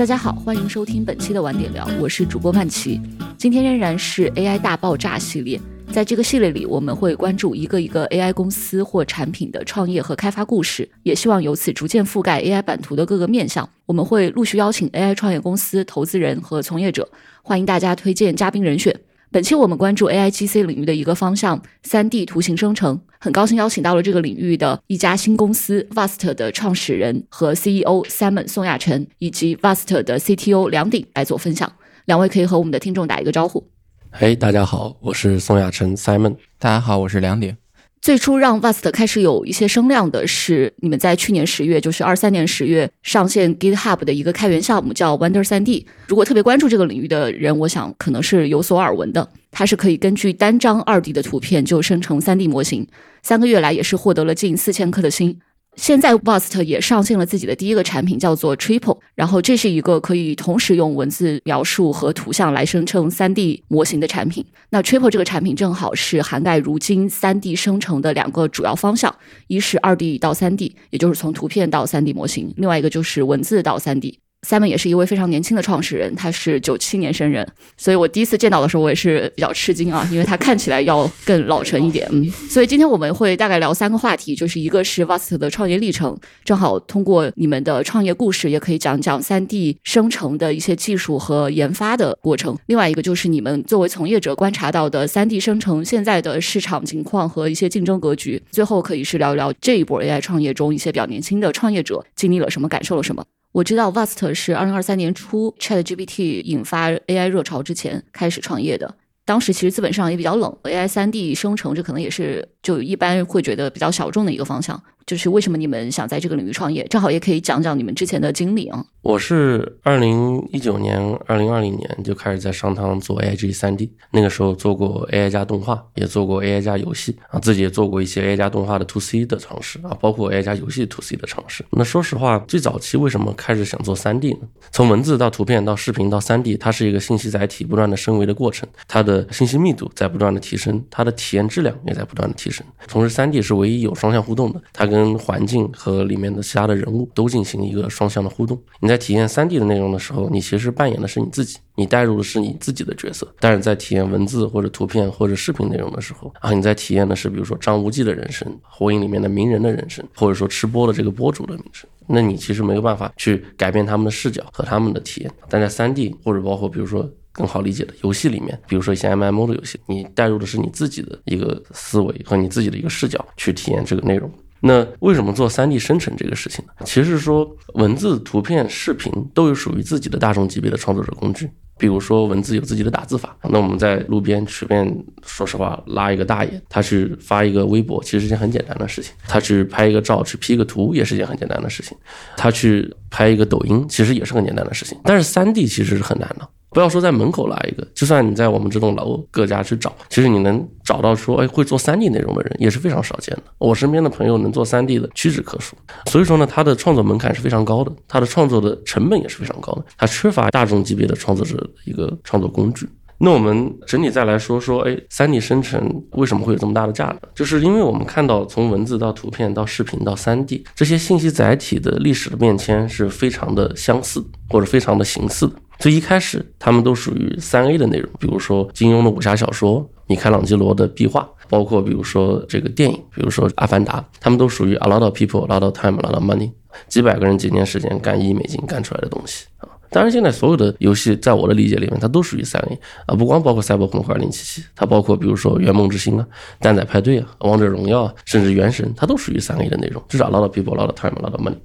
大家好，欢迎收听本期的晚点聊，我是主播曼奇。今天仍然是 AI 大爆炸系列，在这个系列里，我们会关注一个一个 AI 公司或产品的创业和开发故事，也希望由此逐渐覆盖 AI 版图的各个面向。我们会陆续邀请 AI 创业公司、投资人和从业者，欢迎大家推荐嘉宾人选。本期我们关注 A I G C 领域的一个方向——三 D 图形生成。很高兴邀请到了这个领域的一家新公司 Vast 的创始人和 C E O Simon 宋亚晨，以及 Vast 的 C T O 梁鼎来做分享。两位可以和我们的听众打一个招呼。嘿，大家好，我是宋亚晨 Simon。大家好，我是梁鼎。最初让 Vast 开始有一些声量的是，你们在去年十月，就是二三年十月上线 GitHub 的一个开源项目，叫 Wonder 三 D。如果特别关注这个领域的人，我想可能是有所耳闻的。它是可以根据单张二 D 的图片就生成三 D 模型，三个月来也是获得了近四千颗的星。现在 Vast 也上线了自己的第一个产品，叫做 Triple。然后这是一个可以同时用文字描述和图像来生成 3D 模型的产品。那 Triple 这个产品正好是涵盖如今 3D 生成的两个主要方向：一是 2D 到 3D，也就是从图片到 3D 模型；另外一个就是文字到 3D。Simon 也是一位非常年轻的创始人，他是九七年生人，所以我第一次见到的时候，我也是比较吃惊啊，因为他看起来要更老成一点。嗯，所以今天我们会大概聊三个话题，就是一个是 Vast 的创业历程，正好通过你们的创业故事，也可以讲讲三 D 生成的一些技术和研发的过程。另外一个就是你们作为从业者观察到的三 D 生成现在的市场情况和一些竞争格局。最后可以是聊一聊这一波 AI 创业中一些比较年轻的创业者经历了什么，感受了什么。我知道 Vast 是二零二三年初 ChatGPT 引发 AI 热潮之前开始创业的，当时其实资本上也比较冷，AI 三 D 生成这可能也是就一般会觉得比较小众的一个方向。就是为什么你们想在这个领域创业？正好也可以讲讲你们之前的经历啊。我是二零一九年、二零二零年就开始在商汤做 AI G 三 D，那个时候做过 AI 加动画，也做过 AI 加游戏啊，自己也做过一些 AI 加动画的 To C 的尝试啊，包括 AI 加游戏 To C 的尝试。那说实话，最早期为什么开始想做三 D 呢？从文字到图片到视频到三 D，它是一个信息载体不断的升维的过程，它的信息密度在不断的提升，它的体验质量也在不断的提升。同时，三 D 是唯一有双向互动的，它跟跟环境和里面的其他的人物都进行一个双向的互动。你在体验三 D 的内容的时候，你其实扮演的是你自己，你带入的是你自己的角色。但是在体验文字或者图片或者视频内容的时候，啊，你在体验的是比如说张无忌的人生、火影里面的鸣人的人生，或者说吃播的这个播主的名声。那你其实没有办法去改变他们的视角和他们的体验。但在三 D 或者包括比如说。更好理解的游戏里面，比如说一些 M M O 的游戏，你带入的是你自己的一个思维和你自己的一个视角去体验这个内容。那为什么做三 D 生成这个事情呢？其实说文字、图片、视频都有属于自己的大众级别的创作者工具。比如说文字有自己的打字法，那我们在路边随便说实话拉一个大爷，他去发一个微博，其实是件很简单的事情；他去拍一个照，去 P 个图，也是件很简单的事情；他去拍一个抖音，其实也是很简单的事情。但是三 D 其实是很难的。不要说在门口拉一个，就算你在我们这栋楼各家去找，其实你能找到说，哎，会做三 D 内容的人也是非常少见的。我身边的朋友能做三 D 的屈指可数。所以说呢，他的创作门槛是非常高的，他的创作的成本也是非常高的，他缺乏大众级别的创作者一个创作工具。那我们整体再来说说，哎，三 D 生成为什么会有这么大的价值？就是因为我们看到从文字到图片到视频到三 D 这些信息载体的历史的变迁是非常的相似或者非常的形似的。所以一开始，他们都属于三 A 的内容，比如说金庸的武侠小说、米开朗基罗的壁画，包括比如说这个电影，比如说《阿凡达》，他们都属于 a lot of people, a lot of time, a lot of money，几百个人几年时间干一亿美金干出来的东西啊。当然，现在所有的游戏，在我的理解里面，它都属于三 A 啊，不光包括赛博朋克2077，它包括比如说《圆梦之星》啊、《蛋仔派对》啊、《王者荣耀》啊，甚至《原神》，它都属于三 A 的内容，至少 a lot of people, a lot of time, a lot of money。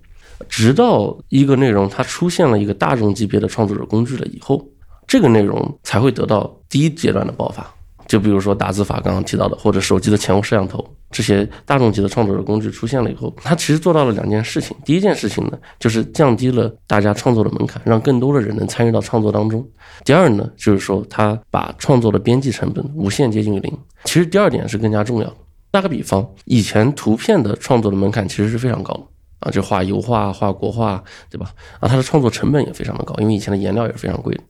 直到一个内容它出现了一个大众级别的创作者工具了以后，这个内容才会得到第一阶段的爆发。就比如说打字法刚刚提到的，或者手机的前后摄像头这些大众级的创作者工具出现了以后，它其实做到了两件事情。第一件事情呢，就是降低了大家创作的门槛，让更多的人能参与到创作当中。第二呢，就是说它把创作的边际成本无限接近于零。其实第二点是更加重要。打个比方，以前图片的创作的门槛其实是非常高的。啊，就画油画、画国画，对吧？啊，它的创作成本也非常的高，因为以前的颜料也是非常贵的。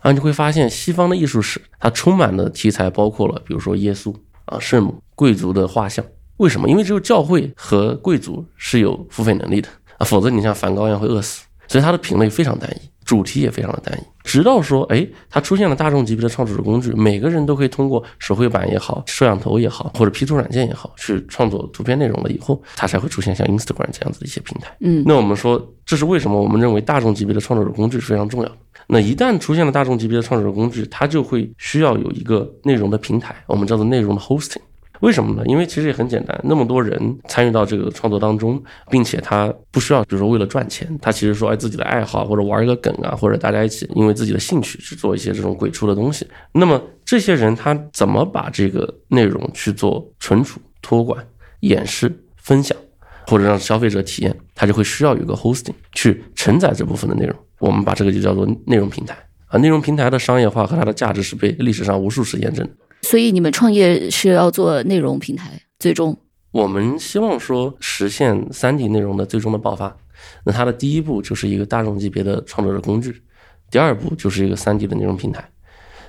啊，你会发现西方的艺术史，它充满的题材，包括了比如说耶稣啊、圣母、贵族的画像。为什么？因为只有教会和贵族是有付费能力的啊，否则你像梵高一样会饿死。所以它的品类非常单一。主题也非常的单一。直到说，哎，它出现了大众级别的创作者工具，每个人都可以通过手绘板也好、摄像头也好，或者 P 图软件也好，去创作图片内容了以后，它才会出现像 Instagram 这样子的一些平台。嗯，那我们说，这是为什么？我们认为大众级别的创作者工具是非常重要的。那一旦出现了大众级别的创作者工具，它就会需要有一个内容的平台，我们叫做内容的 hosting。为什么呢？因为其实也很简单，那么多人参与到这个创作当中，并且他不需要，比如说为了赚钱，他其实说哎自己的爱好或者玩一个梗啊，或者大家一起因为自己的兴趣去做一些这种鬼畜的东西。那么这些人他怎么把这个内容去做存储、托管、演示、分享，或者让消费者体验，他就会需要有个 hosting 去承载这部分的内容。我们把这个就叫做内容平台啊。内容平台的商业化和它的价值是被历史上无数次验证的。所以你们创业是要做内容平台，最终我们希望说实现三 D 内容的最终的爆发。那它的第一步就是一个大众级别的创作者工具，第二步就是一个三 D 的内容平台。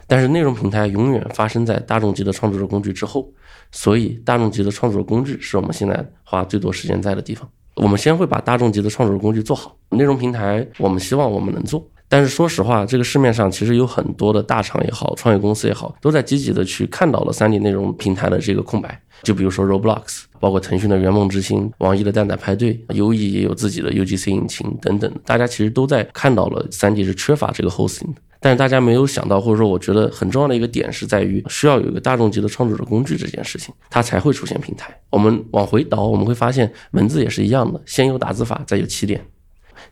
但是内容平台永远发生在大众级的创作者工具之后，所以大众级的创作者工具是我们现在花最多时间在的地方。我们先会把大众级的创作者工具做好，内容平台我们希望我们能做。但是说实话，这个市面上其实有很多的大厂也好，创业公司也好，都在积极的去看到了三 D 内容平台的这个空白。就比如说 Roblox，包括腾讯的圆梦之星，网易的蛋仔派对，优异也有自己的 UGC 引擎等等，大家其实都在看到了三 D 是缺乏这个 hosting 的。但是大家没有想到，或者说我觉得很重要的一个点是在于，需要有一个大众级的创作者工具这件事情，它才会出现平台。我们往回倒，我们会发现文字也是一样的，先有打字法，再有起点。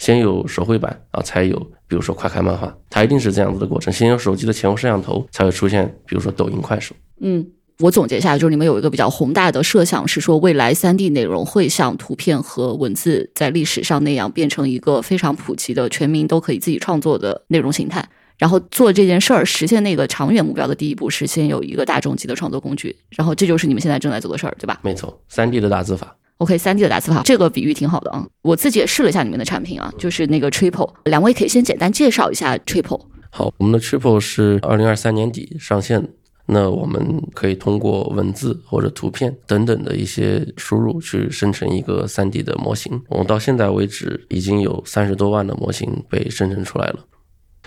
先有手绘板啊，才有比如说快看漫画，它一定是这样子的过程。先有手机的前后摄像头，才会出现比如说抖音、快手。嗯，我总结一下，就是你们有一个比较宏大的设想，是说未来三 D 内容会像图片和文字在历史上那样，变成一个非常普及的、全民都可以自己创作的内容形态。然后做这件事儿，实现那个长远目标的第一步是先有一个大众级的创作工具。然后这就是你们现在正在做的事儿，对吧？没错，三 D 的打字法。OK，三 D 的打字法，这个比喻挺好的啊。我自己也试了一下你们的产品啊，就是那个 Triple，两位可以先简单介绍一下 Triple。好，我们的 Triple 是二零二三年底上线。那我们可以通过文字或者图片等等的一些输入去生成一个三 D 的模型。我们到现在为止已经有三十多万的模型被生成出来了。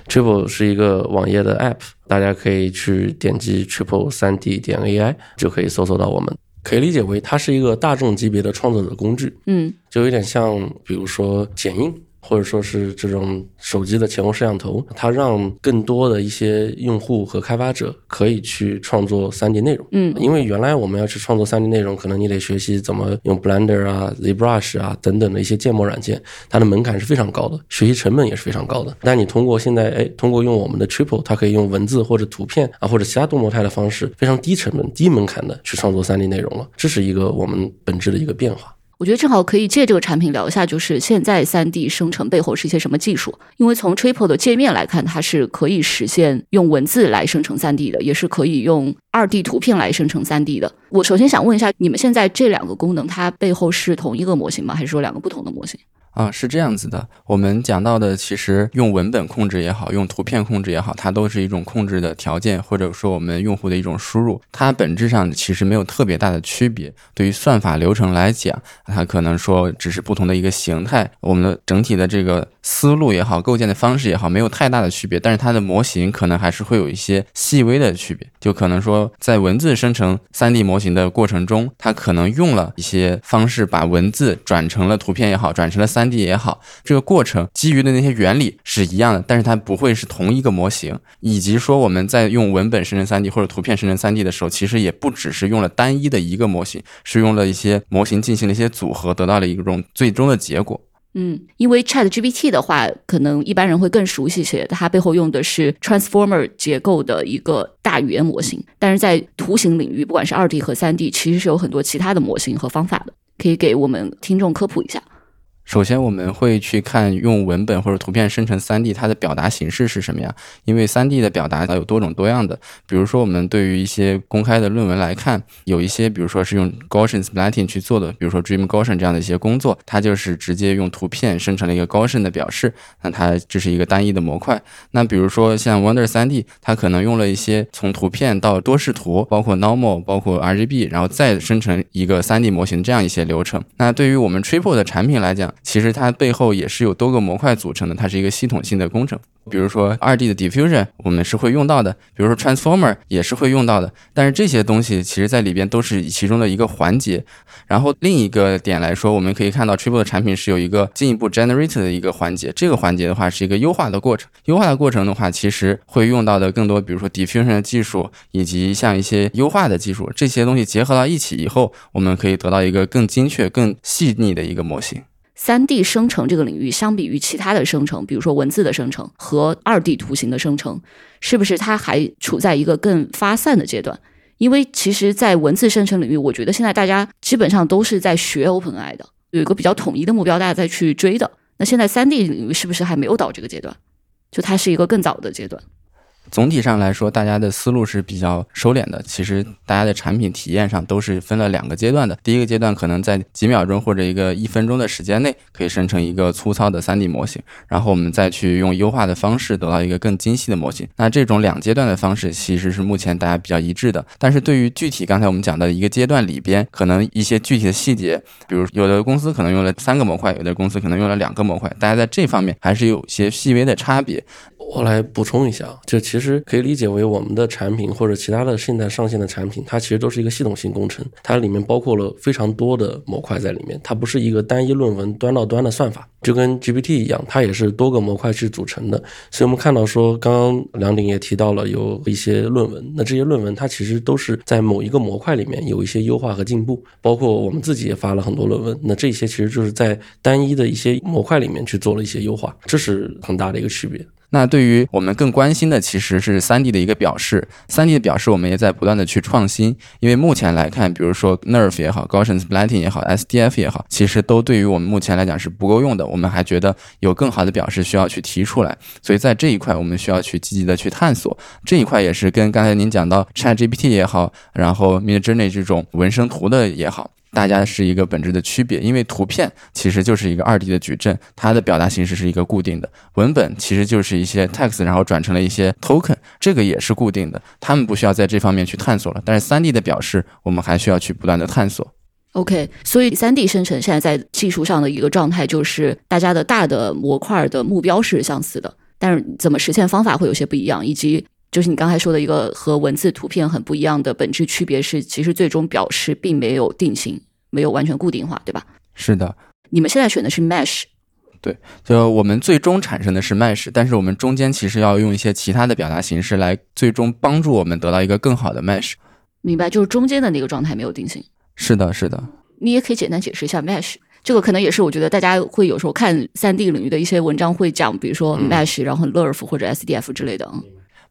Triple 是一个网页的 App，大家可以去点击 Triple 三 D 点 AI 就可以搜索到我们。可以理解为它是一个大众级别的创作者工具，嗯，就有点像，比如说剪映。或者说是这种手机的前后摄像头，它让更多的一些用户和开发者可以去创作 3D 内容。嗯，因为原来我们要去创作 3D 内容，可能你得学习怎么用 Blender 啊、ZBrush 啊等等的一些建模软件，它的门槛是非常高的，学习成本也是非常高的。但你通过现在，哎，通过用我们的 Triple，它可以用文字或者图片啊，或者其他多模态的方式，非常低成本、低门槛的去创作 3D 内容了。这是一个我们本质的一个变化。我觉得正好可以借这个产品聊一下，就是现在三 D 生成背后是一些什么技术？因为从 Triple 的界面来看，它是可以实现用文字来生成三 D 的，也是可以用二 D 图片来生成三 D 的。我首先想问一下，你们现在这两个功能，它背后是同一个模型吗？还是说两个不同的模型？啊，是这样子的。我们讲到的，其实用文本控制也好，用图片控制也好，它都是一种控制的条件，或者说我们用户的一种输入。它本质上其实没有特别大的区别。对于算法流程来讲，它可能说只是不同的一个形态。我们的整体的这个思路也好，构建的方式也好，没有太大的区别。但是它的模型可能还是会有一些细微的区别。就可能说，在文字生成 3D 模型的过程中，它可能用了一些方式，把文字转成了图片也好，转成了三。3D 也好，这个过程基于的那些原理是一样的，但是它不会是同一个模型。以及说我们在用文本生成 3D 或者图片生成 3D 的时候，其实也不只是用了单一的一个模型，是用了一些模型进行了一些组合，得到了一种最终的结果。嗯，因为 Chat GPT 的话，可能一般人会更熟悉一些，它背后用的是 Transformer 结构的一个大语言模型。但是在图形领域，不管是 2D 和 3D，其实是有很多其他的模型和方法的，可以给我们听众科普一下。首先，我们会去看用文本或者图片生成 3D，它的表达形式是什么呀？因为 3D 的表达它有多种多样的。比如说，我们对于一些公开的论文来看，有一些，比如说是用 Gaussian Splatting 去做的，比如说 Dream Gaussian 这样的一些工作，它就是直接用图片生成了一个 Gaussian 的表示，那它这是一个单一的模块。那比如说像 Wonder 3D，它可能用了一些从图片到多视图，包括 Normal，包括 RGB，然后再生成一个 3D 模型这样一些流程。那对于我们 Triple 的产品来讲，其实它背后也是有多个模块组成的，它是一个系统性的工程。比如说二 D 的 diffusion，我们是会用到的；比如说 transformer 也是会用到的。但是这些东西其实在里边都是其中的一个环节。然后另一个点来说，我们可以看到 Triple 的产品是有一个进一步 generate 的一个环节。这个环节的话是一个优化的过程。优化的过程的话，其实会用到的更多，比如说 diffusion 的技术，以及像一些优化的技术，这些东西结合到一起以后，我们可以得到一个更精确、更细腻的一个模型。三 D 生成这个领域，相比于其他的生成，比如说文字的生成和二 D 图形的生成，是不是它还处在一个更发散的阶段？因为其实，在文字生成领域，我觉得现在大家基本上都是在学 OpenAI 的，有一个比较统一的目标，大家在去追的。那现在三 D 领域是不是还没有到这个阶段？就它是一个更早的阶段。总体上来说，大家的思路是比较收敛的。其实，大家的产品体验上都是分了两个阶段的。第一个阶段可能在几秒钟或者一个一分钟的时间内，可以生成一个粗糙的 3D 模型，然后我们再去用优化的方式得到一个更精细的模型。那这种两阶段的方式其实是目前大家比较一致的。但是对于具体刚才我们讲的一个阶段里边，可能一些具体的细节，比如有的公司可能用了三个模块，有的公司可能用了两个模块，大家在这方面还是有些细微的差别。我来补充一下，就其实可以理解为我们的产品或者其他的现在上线的产品，它其实都是一个系统性工程，它里面包括了非常多的模块在里面，它不是一个单一论文端到端的算法，就跟 GPT 一样，它也是多个模块去组成的。所以我们看到说，刚刚梁鼎也提到了有一些论文，那这些论文它其实都是在某一个模块里面有一些优化和进步，包括我们自己也发了很多论文，那这些其实就是在单一的一些模块里面去做了一些优化，这是很大的一个区别。那对于我们更关心的其实是三 D 的一个表示，三 D 的表示我们也在不断的去创新，因为目前来看，比如说 Nerf 也好，Gaussian Splatting 也好，SDF 也好，其实都对于我们目前来讲是不够用的，我们还觉得有更好的表示需要去提出来，所以在这一块我们需要去积极的去探索，这一块也是跟刚才您讲到 ChatGPT 也好，然后 Midjourney 这种纹身图的也好。大家是一个本质的区别，因为图片其实就是一个二 D 的矩阵，它的表达形式是一个固定的；文本其实就是一些 text，然后转成了一些 token，这个也是固定的。他们不需要在这方面去探索了，但是三 D 的表示，我们还需要去不断的探索。OK，所以三 D 生成现在在技术上的一个状态，就是大家的大的模块的目标是相似的，但是怎么实现方法会有些不一样，以及。就是你刚才说的一个和文字、图片很不一样的本质区别是，其实最终表示并没有定型，没有完全固定化，对吧？是的。你们现在选的是 Mesh，对，就我们最终产生的是 Mesh，但是我们中间其实要用一些其他的表达形式来最终帮助我们得到一个更好的 Mesh。明白，就是中间的那个状态没有定型。是的，是的。你也可以简单解释一下 Mesh，这个可能也是我觉得大家会有时候看三 D 领域的一些文章会讲，比如说 Mesh，然后 Lerf 或者 SDF 之类的。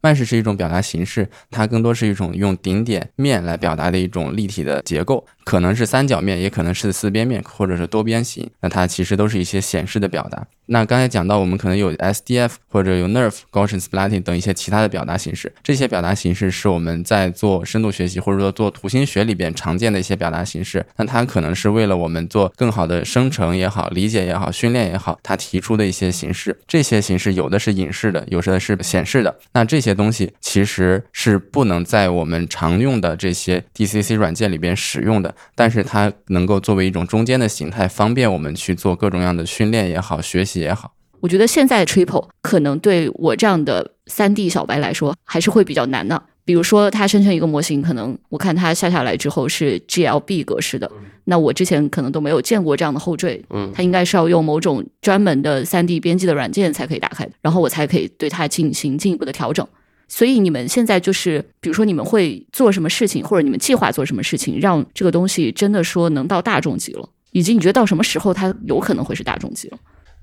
曼式是一种表达形式，它更多是一种用顶点面来表达的一种立体的结构，可能是三角面，也可能是四边面，或者是多边形。那它其实都是一些显示的表达。那刚才讲到，我们可能有 SDF 或者有 NERF、Gaussian Splatting 等一些其他的表达形式。这些表达形式是我们在做深度学习或者说做图形学里边常见的一些表达形式。那它可能是为了我们做更好的生成也好、理解也好、训练也好，它提出的一些形式。这些形式有的是隐式的，有的是显示的。那这些东西其实是不能在我们常用的这些 DCC 软件里边使用的，但是它能够作为一种中间的形态，方便我们去做各种各样的训练也好、学习。也好，我觉得现在 Triple 可能对我这样的三 D 小白来说还是会比较难的。比如说，它生成一个模型，可能我看它下下来之后是 GLB 格式的，那我之前可能都没有见过这样的后缀，嗯，它应该是要用某种专门的三 D 编辑的软件才可以打开的，然后我才可以对它进行进一步的调整。所以你们现在就是，比如说你们会做什么事情，或者你们计划做什么事情，让这个东西真的说能到大众级了，以及你觉得到什么时候它有可能会是大众级了？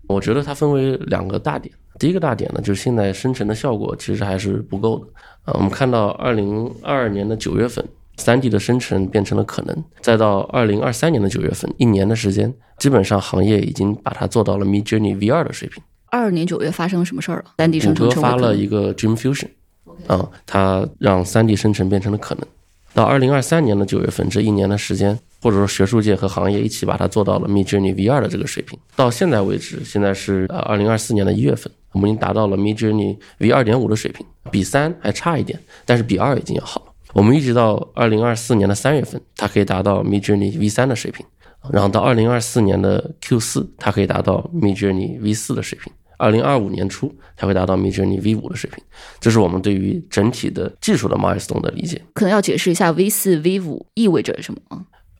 我觉得它分为两个大点，第一个大点呢，就是现在生成的效果其实还是不够的啊。我们看到二零二二年的九月份，三 D 的生成变成了可能，再到二零二三年的九月份，一年的时间，基本上行业已经把它做到了 Mid Journey V2 的水平。二二年九月发生了什么事儿了？三 D 生成谷歌发了一个 Dream Fusion，啊，它让三 D 生成变成了可能。到二零二三年的九月份，这一年的时间。或者说学术界和行业一起把它做到了 Midjourney V2 的这个水平。到现在为止，现在是呃二零二四年的一月份，我们已经达到了 Midjourney V 二点五的水平，比三还差一点，但是比二已经要好了。我们一直到二零二四年的三月份，它可以达到 Midjourney V 三的水平。然后到二零二四年的 Q 四，它可以达到 Midjourney V 四的水平。二零二五年初才会达到 Midjourney V 五的水平，这是我们对于整体的技术的 milestone 的理解。可能要解释一下 V 四、V 五意味着什么？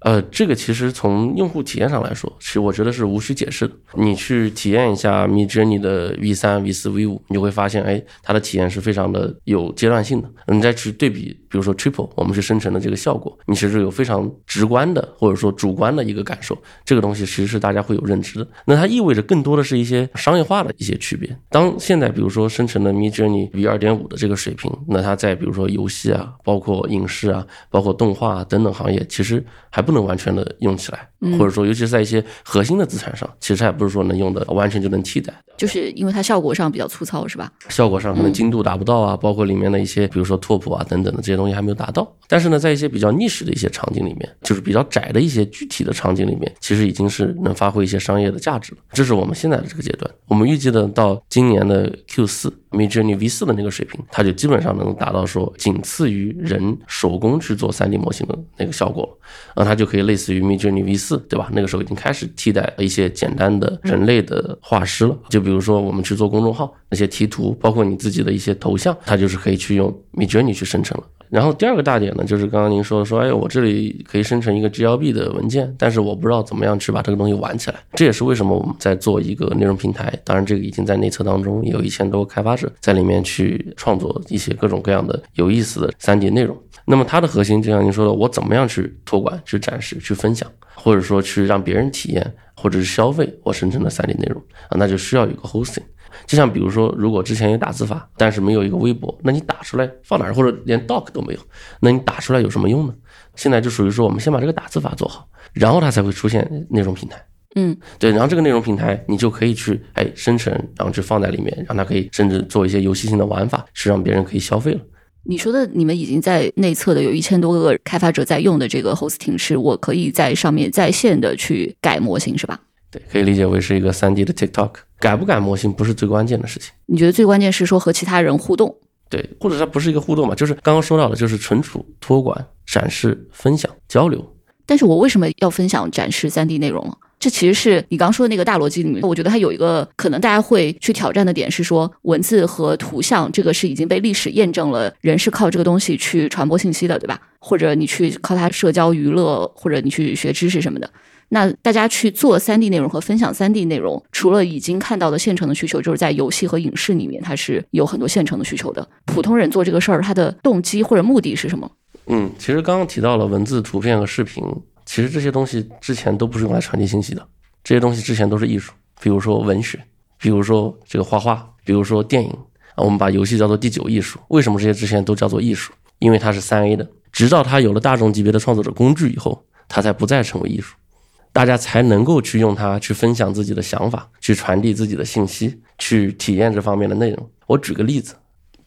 呃，这个其实从用户体验上来说，其实我觉得是无需解释的。你去体验一下 Midjourney 的 V 三、V 四、V 五，你就会发现，哎，它的体验是非常的有阶段性的。你再去对比，比如说 Triple，我们去生成的这个效果，你其实有非常直观的或者说主观的一个感受。这个东西其实是大家会有认知的。那它意味着更多的是一些商业化的一些区别。当现在比如说生成的 Midjourney V 二点五的这个水平，那它在比如说游戏啊，包括影视啊，包括动画等等行业，其实还不能完全的用起来，或者说，尤其是在一些核心的资产上，其实还不是说能用的完全就能替代。就是因为它效果上比较粗糙，是吧？效果上可能精度达不到啊，包括里面的一些，比如说拓扑啊等等的这些东西还没有达到。但是呢，在一些比较逆势的一些场景里面，就是比较窄的一些具体的场景里面，其实已经是能发挥一些商业的价值了。这是我们现在的这个阶段。我们预计的到今年的 Q 四。Midjourney V 四的那个水平，它就基本上能达到说仅次于人手工去做 3D 模型的那个效果了，它就可以类似于 Midjourney V 四，对吧？那个时候已经开始替代一些简单的人类的画师了。就比如说我们去做公众号那些题图，包括你自己的一些头像，它就是可以去用 Midjourney 去生成了。然后第二个大点呢，就是刚刚您说的，说哎，我这里可以生成一个 GLB 的文件，但是我不知道怎么样去把这个东西玩起来。这也是为什么我们在做一个内容平台，当然这个已经在内测当中，有一千多个开发者在里面去创作一些各种各样的有意思的 3D 内容。那么它的核心就像您说的，我怎么样去托管、去展示、去分享，或者说去让别人体验或者是消费我生成的 3D 内容啊，那就需要一个 hosting。就像比如说，如果之前有打字法，但是没有一个微博，那你打出来放哪儿，或者连 doc 都没有，那你打出来有什么用呢？现在就属于说，我们先把这个打字法做好，然后它才会出现内容平台。嗯，对，然后这个内容平台你就可以去哎生成，然后去放在里面，让它可以甚至做一些游戏性的玩法，是让别人可以消费了。你说的你们已经在内测的有一千多个开发者在用的这个 hosting，是我可以在上面在线的去改模型，是吧？对，可以理解为是一个三 D 的 TikTok。改不改模型不是最关键的事情。你觉得最关键是说和其他人互动？对，或者它不是一个互动嘛？就是刚刚说到的，就是存储、托管、展示、分享、交流。但是我为什么要分享、展示三 D 内容？这其实是你刚说的那个大逻辑里面，我觉得它有一个可能大家会去挑战的点是说，文字和图像这个是已经被历史验证了，人是靠这个东西去传播信息的，对吧？或者你去靠它社交娱乐，或者你去学知识什么的。那大家去做三 D 内容和分享三 D 内容，除了已经看到的现成的需求，就是在游戏和影视里面，它是有很多现成的需求的。普通人做这个事儿，他的动机或者目的是什么？嗯，其实刚刚提到了文字、图片和视频，其实这些东西之前都不是用来传递信息的，这些东西之前都是艺术，比如说文学，比如说这个画画，比如说电影啊。我们把游戏叫做第九艺术，为什么这些之前都叫做艺术？因为它是三 A 的，直到它有了大众级别的创作者工具以后，它才不再成为艺术。大家才能够去用它去分享自己的想法，去传递自己的信息，去体验这方面的内容。我举个例子，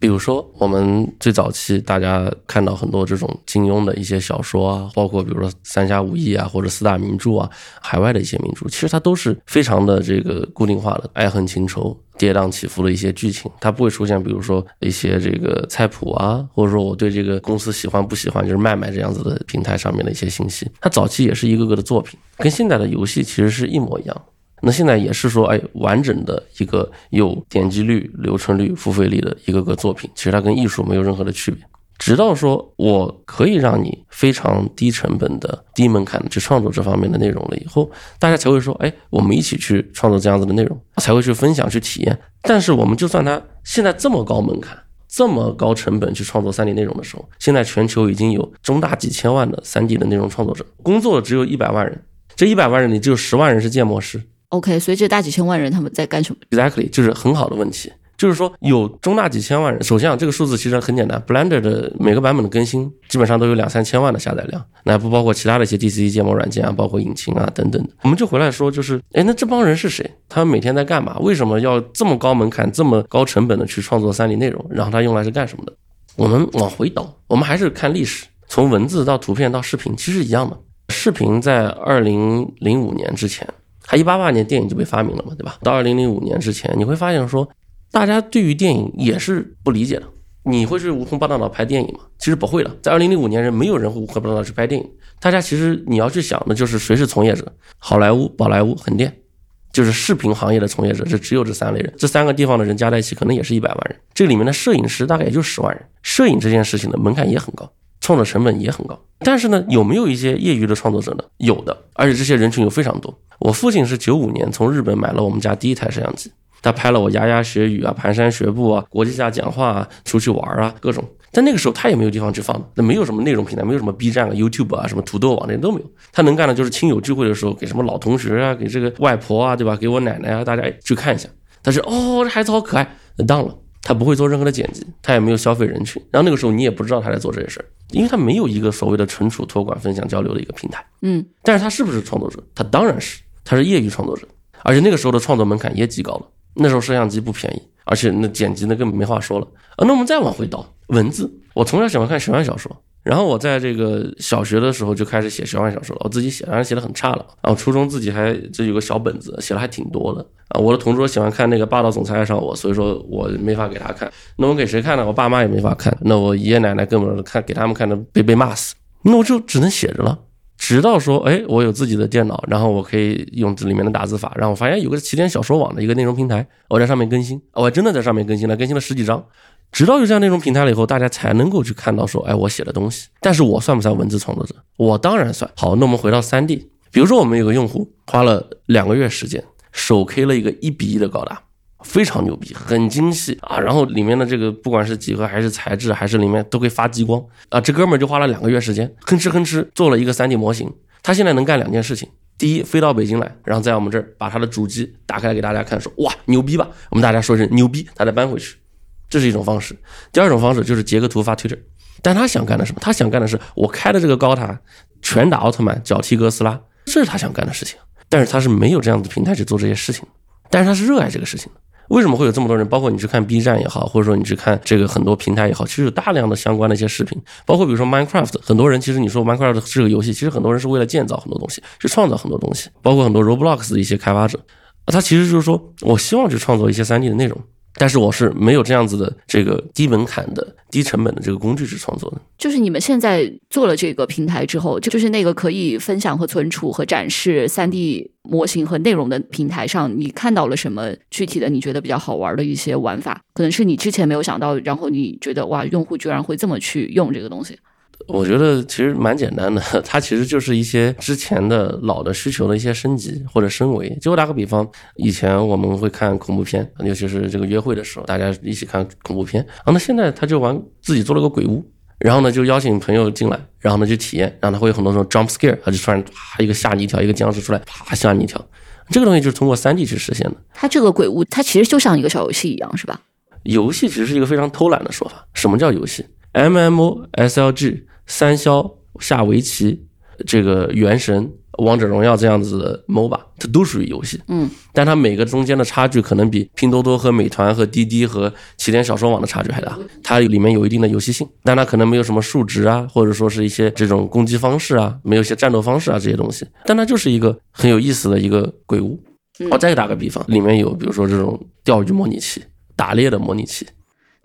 比如说我们最早期大家看到很多这种金庸的一些小说啊，包括比如说三侠五义啊，或者四大名著啊，海外的一些名著，其实它都是非常的这个固定化的，爱恨情仇。跌宕起伏的一些剧情，它不会出现，比如说一些这个菜谱啊，或者说我对这个公司喜欢不喜欢，就是卖卖这样子的平台上面的一些信息。它早期也是一个个的作品，跟现在的游戏其实是一模一样。那现在也是说，哎，完整的一个有点击率、留存率、付费率的一个个作品，其实它跟艺术没有任何的区别。直到说我可以让你非常低成本的、低门槛的去创作这方面的内容了以后，大家才会说，哎，我们一起去创作这样子的内容，才会去分享、去体验。但是我们就算它现在这么高门槛、这么高成本去创作 3D 内容的时候，现在全球已经有中大几千万的 3D 的内容创作者，工作的只有一百万人，这一百万人里只有十万人是建模师。OK，所以这大几千万人他们在干什么？Exactly，就是很好的问题。就是说，有中大几千万人。首先啊，这个数字其实很简单，Blender 的每个版本的更新基本上都有两三千万的下载量，那不包括其他的一些 DCE 建模软件啊，包括引擎啊等等。我们就回来说，就是，哎，那这帮人是谁？他们每天在干嘛？为什么要这么高门槛、这么高成本的去创作 3D 内容？然后他用来是干什么的？我们往回倒，我们还是看历史，从文字到图片到视频，其实一样的。视频在2005年之前，它188年电影就被发明了嘛，对吧？到2005年之前，你会发现说。大家对于电影也是不理解的，你会去悟空半岛岛拍电影吗？其实不会的，在二零零五年，人没有人会悟空半岛岛去拍电影。大家其实你要去想的就是谁是从业者，好莱坞、宝莱坞、横店，就是视频行业的从业者，这只有这三类人，这三个地方的人加在一起，可能也是一百万人。这里面的摄影师大概也就十万人，摄影这件事情的门槛也很高，创作成本也很高。但是呢，有没有一些业余的创作者呢？有的，而且这些人群有非常多。我父亲是九五年从日本买了我们家第一台摄像机。他拍了我牙牙学语啊，蹒跚学步啊，国际下讲话啊，出去玩啊，各种。但那个时候他也没有地方去放，那没有什么内容平台，没有什么 B 站啊、YouTube 啊、什么土豆网这些都没有。他能干的就是亲友聚会的时候，给什么老同学啊，给这个外婆啊，对吧？给我奶奶啊，大家去看一下。但是哦，这孩子好可爱，当了。他不会做任何的剪辑，他也没有消费人群。然后那个时候你也不知道他在做这些事儿，因为他没有一个所谓的存储、托管、分享、交流的一个平台。嗯，但是他是不是创作者？他当然是，他是业余创作者，而且那个时候的创作门槛也极高了。那时候摄像机不便宜，而且那剪辑那根本没话说了啊。那我们再往回倒，文字，我从小喜欢看玄幻小说，然后我在这个小学的时候就开始写玄幻小说了。我自己写，当然写的很差了。然后初中自己还这有个小本子，写了还挺多的啊。我的同桌喜欢看那个霸道总裁爱上我，所以说我没法给他看。那我给谁看呢？我爸妈也没法看。那我爷爷奶奶根本看给他们看的被被骂死。那我就只能写着了。直到说，哎，我有自己的电脑，然后我可以用这里面的打字法，然后我发现有个起点小说网的一个内容平台，我在上面更新，我还真的在上面更新了，更新了十几章。直到有这样内容平台了以后，大家才能够去看到说，哎，我写的东西。但是我算不算文字创作者？我当然算。好，那我们回到三 D，比如说我们有个用户花了两个月时间，手 K 了一个一比一的高达。非常牛逼，很精细啊！然后里面的这个不管是几何还是材质，还是里面都会发激光啊！这哥们儿就花了两个月时间，吭哧吭哧做了一个 3D 模型。他现在能干两件事情：第一，飞到北京来，然后在我们这儿把他的主机打开给大家看，说哇牛逼吧！我们大家说是牛逼，他再搬回去，这是一种方式。第二种方式就是截个图发 Twitter。但他想干的什么？他想干的是我开的这个高塔拳打奥特曼，脚踢哥斯拉，这是他想干的事情。但是他是没有这样的平台去做这些事情，但是他是热爱这个事情的。为什么会有这么多人？包括你去看 B 站也好，或者说你去看这个很多平台也好，其实有大量的相关的一些视频。包括比如说 Minecraft，很多人其实你说 Minecraft 这个游戏，其实很多人是为了建造很多东西，去创造很多东西。包括很多 Roblox 的一些开发者，他其实就是说我希望去创作一些 3D 的内容。但是我是没有这样子的这个低门槛的、低成本的这个工具去创作的。就是你们现在做了这个平台之后，就是那个可以分享和存储和展示三 D 模型和内容的平台上，你看到了什么具体的？你觉得比较好玩的一些玩法，可能是你之前没有想到，然后你觉得哇，用户居然会这么去用这个东西。我觉得其实蛮简单的，它其实就是一些之前的老的需求的一些升级或者升维。就打个比方，以前我们会看恐怖片，尤其是这个约会的时候，大家一起看恐怖片。啊，那现在他就玩自己做了个鬼屋，然后呢就邀请朋友进来，然后呢就体验，然后他会有很多种 jump scare，他就突然啪一个吓你一跳，一个僵尸出来啪吓你一跳。这个东西就是通过三 D 去实现的。它这个鬼屋，它其实就像一个小游戏一样，是吧？游戏其实是一个非常偷懒的说法。什么叫游戏？M M O S L G。三消下围棋，这个原神、王者荣耀这样子的 MOBA，它都属于游戏。嗯，但它每个中间的差距可能比拼多多和美团和滴滴和起点小说网的差距还大。它里面有一定的游戏性，但它可能没有什么数值啊，或者说是一些这种攻击方式啊，没有一些战斗方式啊这些东西。但它就是一个很有意思的一个鬼屋。我再打个比方，里面有比如说这种钓鱼模拟器、打猎的模拟器。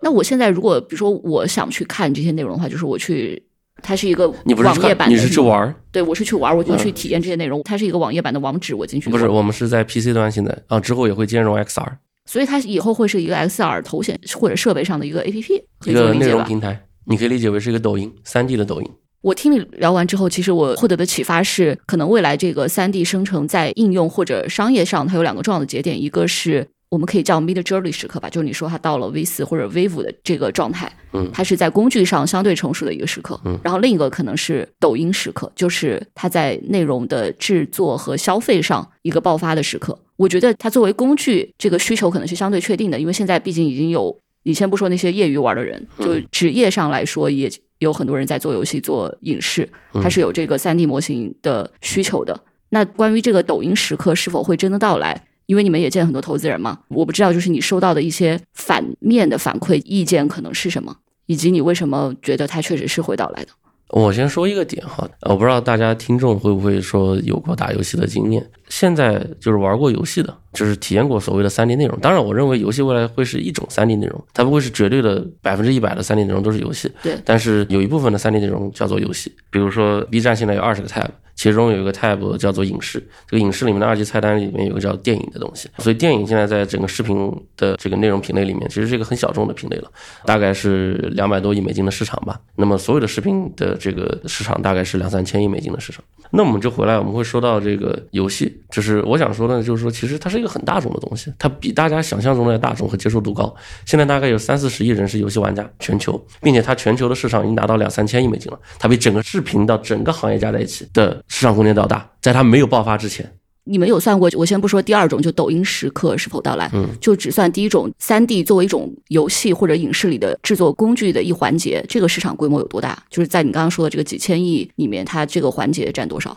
那我现在如果比如说我想去看这些内容的话，就是我去。它是一个网页版，你是去玩？对，我是去玩，我就去体验这些内容。它是一个网页版的网址，我进去。不是，我们是在 PC 端现在啊，之后也会兼容 XR。所以它以后会是一个 XR 头显或者设备上的一个 APP，一个内容平台。你可以理解为是一个抖音，三 D 的抖音。我听你聊完之后，其实我获得的启发是，可能未来这个三 D 生成在应用或者商业上，它有两个重要的节点，一个是。我们可以叫 Mid Journey 时刻吧，就是你说它到了 V 四或者 V 五的这个状态，嗯，它是在工具上相对成熟的一个时刻，嗯，然后另一个可能是抖音时刻，就是它在内容的制作和消费上一个爆发的时刻。我觉得它作为工具，这个需求可能是相对确定的，因为现在毕竟已经有，你先不说那些业余玩的人，就职业上来说，也有很多人在做游戏、做影视，它是有这个三 D 模型的需求的。那关于这个抖音时刻是否会真的到来？因为你们也见很多投资人嘛，我不知道就是你收到的一些反面的反馈意见可能是什么，以及你为什么觉得它确实是会到来的。我先说一个点哈，呃我不知道大家听众会不会说有过打游戏的经验。现在就是玩过游戏的，就是体验过所谓的三 D 内容。当然，我认为游戏未来会是一种三 D 内容，它不会是绝对的百分之一百的三 D 内容都是游戏。对但是有一部分的三 D 内容叫做游戏，比如说 B 站现在有二十个 tab，其中有一个 tab 叫做影视，这个影视里面的二级菜单里面有个叫电影的东西，所以电影现在在整个视频的这个内容品类里面，其实是一个很小众的品类了，大概是两百多亿美金的市场吧。那么所有的视频的这个市场大概是两三千亿美金的市场。那我们就回来，我们会说到这个游戏，就是我想说的，就是说其实它是一个很大众的东西，它比大家想象中的大众和接受度高。现在大概有三四十亿人是游戏玩家，全球，并且它全球的市场已经达到两三千亿美金了，它比整个视频到整个行业加在一起的市场空间都要大，在它没有爆发之前。你们有算过？我先不说第二种，就抖音时刻是否到来，嗯，就只算第一种三 D 作为一种游戏或者影视里的制作工具的一环节，这个市场规模有多大？就是在你刚刚说的这个几千亿里面，它这个环节占多少？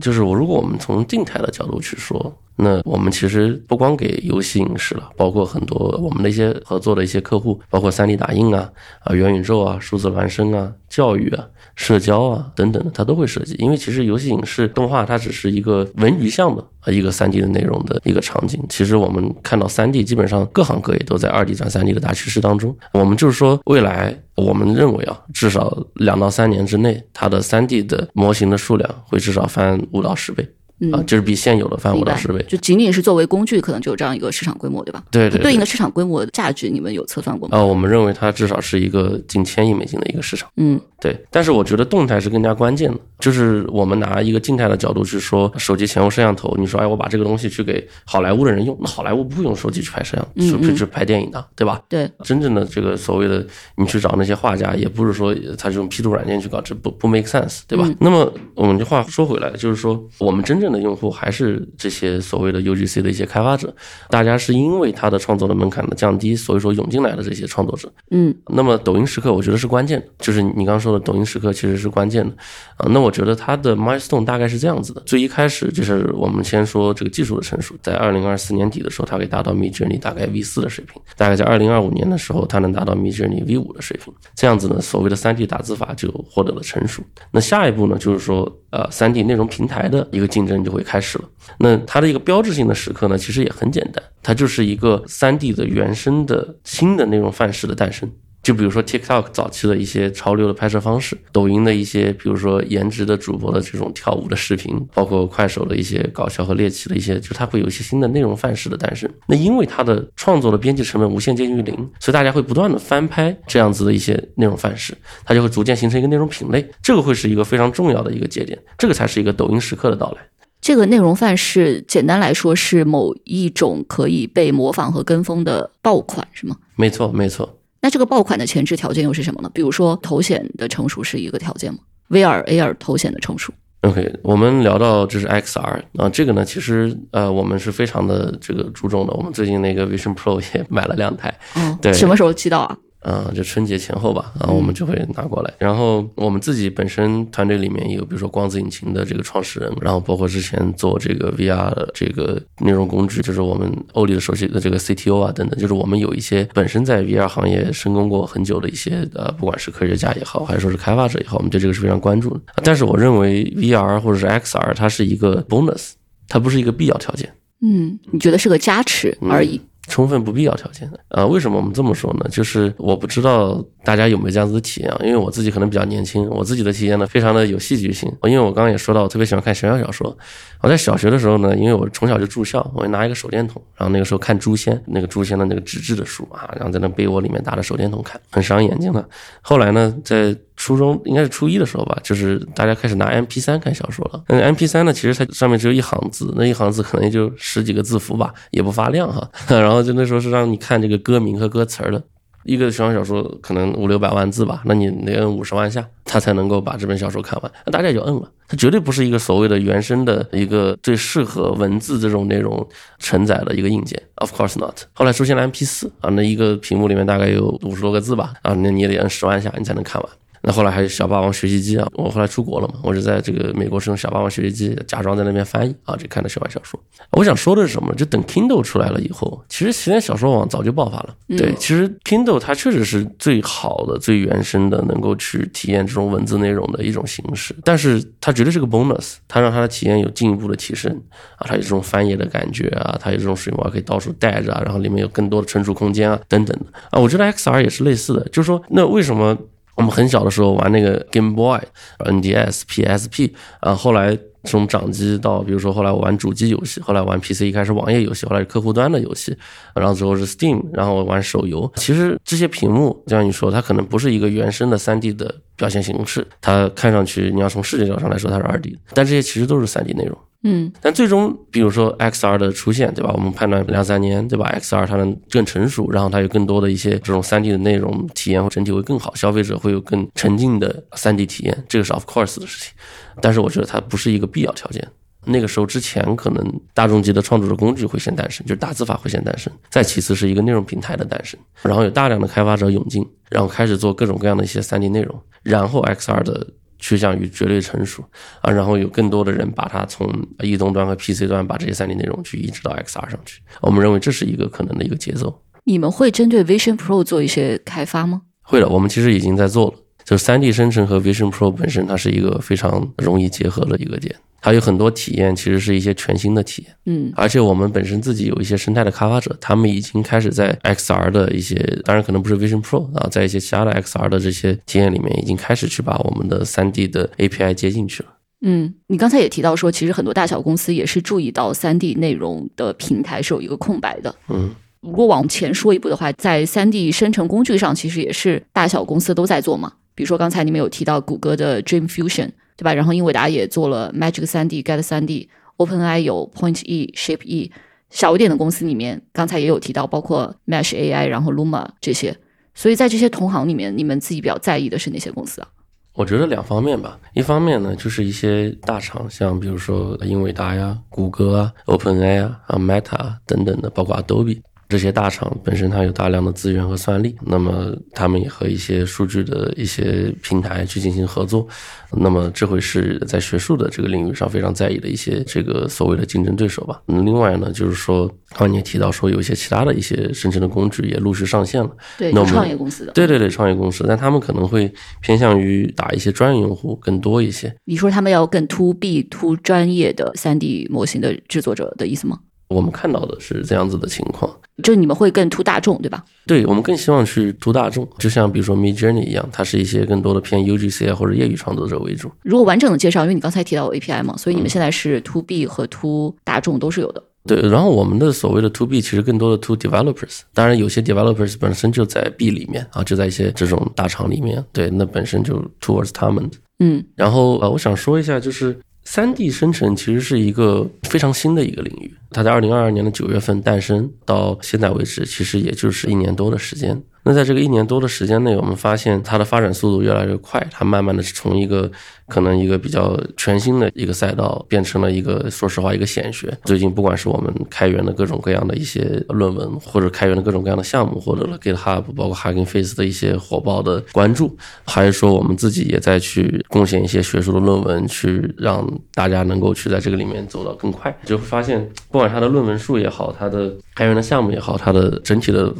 就是我，如果我们从静态的角度去说，那我们其实不光给游戏影视了，包括很多我们的一些合作的一些客户，包括 3D 打印啊、啊元宇宙啊、数字孪生啊、教育啊、社交啊等等的，它都会涉及。因为其实游戏影视动画它只是一个文娱项目啊一个 3D 的内容的一个场景。其实我们看到 3D 基本上各行各业都在 2D 转 3D 的大趋势当中。我们就是说，未来我们认为啊，至少两到三年之内，它的 3D 的模型的数量会至少翻五到十倍。嗯啊，就是比现有的翻五到十倍。就仅仅是作为工具，可能就有这样一个市场规模，对吧？对对对对应的市场规模价值，你们有测算过吗？啊，我们认为它至少是一个近千亿美金的一个市场。嗯对，但是我觉得动态是更加关键的，就是我们拿一个静态的角度去说，手机前后摄像头，你说哎，我把这个东西去给好莱坞的人用，那好莱坞不会用手机去拍摄像，去嗯嗯去去拍电影的，对吧？对，真正的这个所谓的你去找那些画家，也不是说他是用 P 图软件去搞，这不不 make sense，对吧？嗯那么我们这话说回来，就是说我们真正的用户还是这些所谓的 UGC 的一些开发者，大家是因为他的创作的门槛的降低，所以说涌进来的这些创作者。嗯那么抖音时刻，我觉得是关键的，就是你刚刚说的抖音时刻其实是关键的啊。那我觉得它的 milestone 大概是这样子的：最一开始就是我们先说这个技术的成熟，在二零二四年底的时候，它可以达到 Mid Journey 大概 V 四的水平，大概在二零二五年的时候，它能达到 Mid Journey V 五的水平。这样子呢，所谓的三 D 打字法就获得了成熟。那下一步呢，就是说呃三 D 内容平台的一个竞争就会开始了。那它的一个标志性的时刻呢，其实也很简单，它就是一个三 D 的原生的新的内容范式的诞生。就比如说 TikTok 早期的一些潮流的拍摄方式，抖音的一些，比如说颜值的主播的这种跳舞的视频，包括快手的一些搞笑和猎奇的一些，就它会有一些新的内容范式的诞生。那因为它的创作的编辑成本无限接近于零，所以大家会不断的翻拍这样子的一些内容范式，它就会逐渐形成一个内容品类，这个会是一个非常重要的一个节点，这个才是一个抖音时刻的到来。这个内容范式简单来说是某一种可以被模仿和跟风的爆款，是吗？没错，没错。那这个爆款的前置条件又是什么呢？比如说头显的成熟是一个条件吗？VR、AR 头显的成熟，OK，我们聊到这是 XR 啊，这个呢，其实呃，我们是非常的这个注重的。我们最近那个 Vision Pro 也买了两台，哦，对什么时候寄到啊？啊，就春节前后吧，啊，我们就会拿过来。然后我们自己本身团队里面也有，比如说光子引擎的这个创始人，然后包括之前做这个 VR 的这个内容工具，就是我们欧里的首席的这个 CTO 啊等等，就是我们有一些本身在 VR 行业深耕过很久的一些呃，不管是科学家也好，还是说是开发者也好，我们对这个是非常关注的。但是我认为 VR 或者是 XR 它是一个 bonus，它不是一个必要条件。嗯，你觉得是个加持而已？充分不必要条件的。呃，为什么我们这么说呢？就是我不知道大家有没有这样子的体验啊，因为我自己可能比较年轻，我自己的体验呢非常的有戏剧性。因为我刚刚也说到，我特别喜欢看玄幻小说。我在小学的时候呢，因为我从小就住校，我就拿一个手电筒，然后那个时候看《诛仙》，那个《诛仙》的那个纸质的书啊，然后在那被窝里面打着手电筒看，很伤眼睛的。后来呢，在初中应该是初一的时候吧，就是大家开始拿 MP 3看小说了。那 MP 3呢，其实它上面只有一行字，那一行字可能也就十几个字符吧，也不发亮哈。然后就那时候是让你看这个歌名和歌词儿的。一个玄幻小说可能五六百万字吧，那你得摁五十万下，他才能够把这本小说看完。那大家就摁了，它绝对不是一个所谓的原生的一个最适合文字这种内容承载的一个硬件。Of course not。后来出现了 MP 四啊，那一个屏幕里面大概有五十多个字吧，啊，那你也得摁十万下你才能看完。那后来还有小霸王学习机啊，我后来出国了嘛，我是在这个美国是用小霸王学习机，假装在那边翻译啊，就看的校外小说。我想说的是什么？就等 Kindle 出来了以后，其实起点小说网早就爆发了。对，其实 Kindle 它确实是最好的、最原生的，能够去体验这种文字内容的一种形式。但是它绝对是个 bonus，它让它的体验有进一步的提升啊，它有这种翻页的感觉啊，它有这种水墨可以到处带着啊，然后里面有更多的存储空间啊，等等的啊。我觉得 XR 也是类似的，就是说，那为什么？我们很小的时候玩那个 Game Boy、NDS、PSP 啊，后来从掌机到，比如说后来我玩主机游戏，后来玩 PC，一开始网页游戏，后来是客户端的游戏，然后之后是 Steam，然后玩手游。其实这些屏幕，就像你说，它可能不是一个原生的 3D 的表现形式，它看上去你要从视觉角上来说它是 2D 的，但这些其实都是 3D 内容。嗯，但最终，比如说 XR 的出现，对吧？我们判断两三年，对吧？XR 它能更成熟，然后它有更多的一些这种三 D 的内容体验，整体会更好，消费者会有更沉浸的三 D 体验，这个是 of course 的事情。但是我觉得它不是一个必要条件。那个时候之前，可能大众级的创作者工具会先诞生，就是大字法会先诞生，再其次是一个内容平台的诞生，然后有大量的开发者涌进，然后开始做各种各样的一些三 D 内容，然后 XR 的。趋向于绝对成熟啊，然后有更多的人把它从移动端和 PC 端把这些 3D 内容去移植到 XR 上去。我们认为这是一个可能的一个节奏。你们会针对 Vision Pro 做一些开发吗？会的，我们其实已经在做了。就是 3D 生成和 Vision Pro 本身，它是一个非常容易结合的一个点。它有很多体验，其实是一些全新的体验。嗯，而且我们本身自己有一些生态的开发者，他们已经开始在 XR 的一些，当然可能不是 Vision Pro 啊，在一些其他的 XR 的这些体验里面，已经开始去把我们的 3D 的 API 接进去了。嗯，你刚才也提到说，其实很多大小公司也是注意到 3D 内容的平台是有一个空白的。嗯，如果往前说一步的话，在 3D 生成工具上，其实也是大小公司都在做嘛。比如说刚才你们有提到谷歌的 Dream Fusion。对吧？然后英伟达也做了 Magic 3D、Get 3D，OpenAI 有 Point E、Shape E，小一点的公司里面，刚才也有提到，包括 Mesh AI，然后 Luma 这些。所以在这些同行里面，你们自己比较在意的是哪些公司啊？我觉得两方面吧。一方面呢，就是一些大厂，像比如说英伟达呀、谷歌啊、OpenAI 啊、Meta 等等的，包括 Adobe。这些大厂本身它有大量的资源和算力，那么他们也和一些数据的一些平台去进行合作，那么这会是在学术的这个领域上非常在意的一些这个所谓的竞争对手吧。另外呢，就是说刚才你也提到说有一些其他的一些生成的工具也陆续上线了，对，创业公司的，对对对，创业公司，但他们可能会偏向于打一些专业用户更多一些。你说他们要更 to B to 专业的三 D 模型的制作者的意思吗？我们看到的是这样子的情况，就你们会更图大众，对吧？对，我们更希望去图大众，就像比如说 Mid Journey 一样，它是一些更多的偏 UGC 啊或者业余创作者为主。如果完整的介绍，因为你刚才提到 API 嘛，所以你们现在是 To B 和 To 大众都是有的。对，然后我们的所谓的 To B 其实更多的 To Developers，当然有些 Developers 本身就在 B 里面啊，就在一些这种大厂里面，对，那本身就 Towards 他们。嗯，然后呃，我想说一下就是。三 D 生成其实是一个非常新的一个领域，它在二零二二年的九月份诞生，到现在为止，其实也就是一年多的时间。那在这个一年多的时间内，我们发现它的发展速度越来越快，它慢慢的从一个可能一个比较全新的一个赛道，变成了一个说实话一个显学。最近不管是我们开源的各种各样的一些论文，或者开源的各种各样的项目，获得了 GitHub 包括 Hugging Face 的一些火爆的关注，还是说我们自己也在去贡献一些学术的论文，去让大家能够去在这个里面走到更快，就会发现不管它的论文数也好，它的开源的项目也好，它的整体的。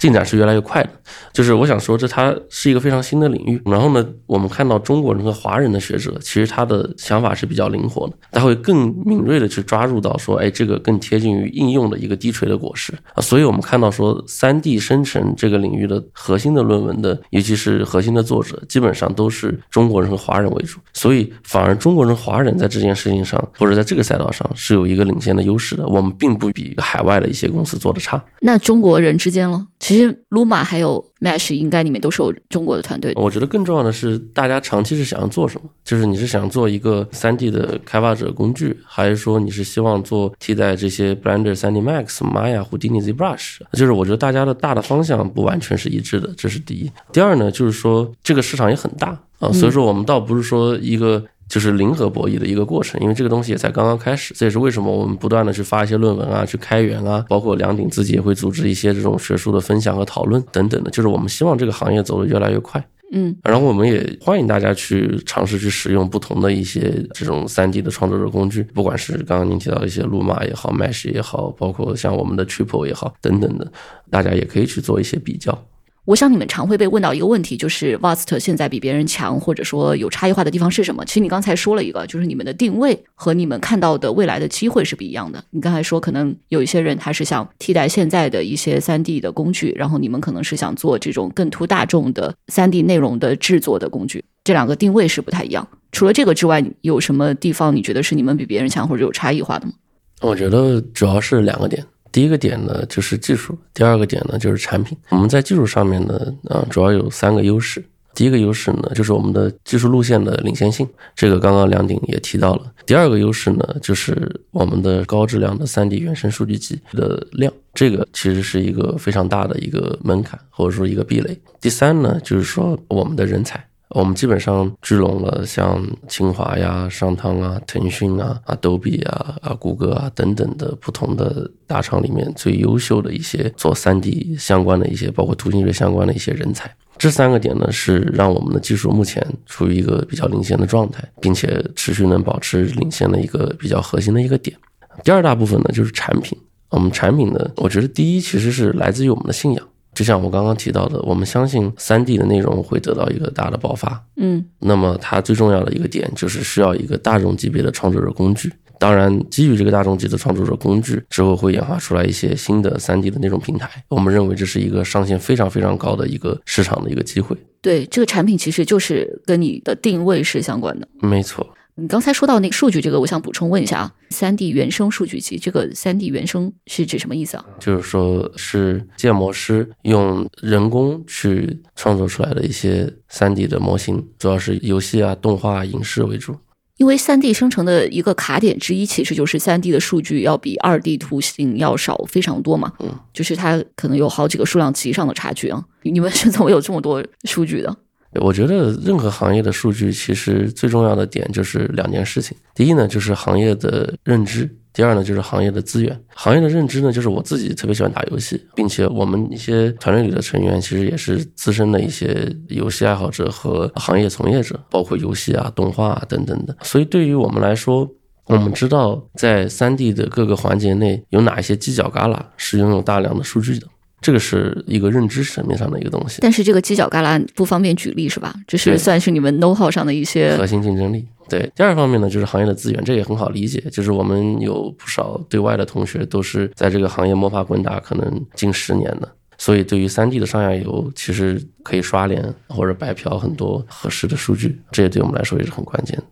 进展是越来越快的，就是我想说，这它是一个非常新的领域。然后呢，我们看到中国人和华人的学者，其实他的想法是比较灵活的，他会更敏锐的去抓入到说，哎，这个更贴近于应用的一个低垂的果实啊。所以我们看到说，三 D 生成这个领域的核心的论文的，尤其是核心的作者，基本上都是中国人和华人为主。所以反而中国人、华人在这件事情上，或者在这个赛道上是有一个领先的优势的。我们并不比海外的一些公司做的差。那中国人之间了？其实，Luma 还有 Mesh 应该里面都是有中国的团队。我觉得更重要的是，大家长期是想要做什么？就是你是想做一个 3D 的开发者工具，还是说你是希望做替代这些 Blender、3D Max、Maya、Houdini、ZBrush？就是我觉得大家的大的方向不完全是一致的，这是第一。第二呢，就是说这个市场也很大啊，所以说我们倒不是说一个。就是零和博弈的一个过程，因为这个东西也才刚刚开始，这也是为什么我们不断的去发一些论文啊，去开源啊，包括梁鼎自己也会组织一些这种学术的分享和讨论等等的，就是我们希望这个行业走得越来越快。嗯然后我们也欢迎大家去尝试去使用不同的一些这种三 D 的创作者工具，不管是刚刚您提到的一些路马也好、Mesh 也好，包括像我们的 Triple 也好等等的，大家也可以去做一些比较。我想你们常会被问到一个问题，就是 Vast 现在比别人强，或者说有差异化的地方是什么？其实你刚才说了一个，就是你们的定位和你们看到的未来的机会是不一样的。你刚才说，可能有一些人他是想替代现在的一些三 D 的工具，然后你们可能是想做这种更突大众的三 D 内容的制作的工具，这两个定位是不太一样。除了这个之外，有什么地方你觉得是你们比别人强或者有差异化的吗？我觉得主要是两个点。第一个点呢就是技术，第二个点呢就是产品。我们在技术上面呢，啊，主要有三个优势。第一个优势呢，就是我们的技术路线的领先性，这个刚刚梁鼎也提到了。第二个优势呢，就是我们的高质量的 3D 原生数据集的量，这个其实是一个非常大的一个门槛，或者说一个壁垒。第三呢，就是说我们的人才。我们基本上聚拢了像清华呀、商汤啊、腾讯啊、Adobe 啊、啊谷歌啊等等的不同的大厂里面最优秀的一些做 3D 相关的一些，包括图形学相关的一些人才。这三个点呢，是让我们的技术目前处于一个比较领先的状态，并且持续能保持领先的一个比较核心的一个点。第二大部分呢，就是产品。我们产品呢，我觉得第一其实是来自于我们的信仰。就像我刚刚提到的，我们相信三 D 的内容会得到一个大的爆发。嗯那么它最重要的一个点就是需要一个大众级别的创作者工具。当然，基于这个大众级的创作者工具之后，会演化出来一些新的三 D 的那种平台。我们认为这是一个上限非常非常高的一个市场的一个机会。对，这个产品其实就是跟你的定位是相关的。没错，你刚才说到那个数据，这个我想补充问一下啊，三 D 原生数据集，这个三 D 原生是指什么意思啊？就是说是建模师用人工去创作出来的一些三 D 的模型，主要是游戏啊、动画、影视为主。因为三 D 生成的一个卡点之一，其实就是三 D 的数据要比二 D 图形要少非常多嘛，嗯，就是它可能有好几个数量级上的差距啊。你们是怎么有这么多数据的？我觉得任何行业的数据其实最重要的点就是两件事情。第一呢，就是行业的认知；第二呢，就是行业的资源。行业的认知呢，就是我自己特别喜欢打游戏，并且我们一些团队里的成员其实也是资深的一些游戏爱好者和行业从业者，包括游戏啊、动画啊等等的。所以对于我们来说，我们知道在三 D 的各个环节内有哪一些犄角旮旯是拥有大量的数据的。这个是一个认知层面上的一个东西，但是这个犄角旮旯不方便举例是吧？这是算是你们 know how 上的一些核心竞争力。对，第二方面呢，就是行业的资源，这也很好理解，就是我们有不少对外的同学都是在这个行业摸爬滚打，可能近十年的，所以对于三 D 的上下游，其实可以刷脸或者白嫖很多合适的数据，这也对我们来说也是很关键的。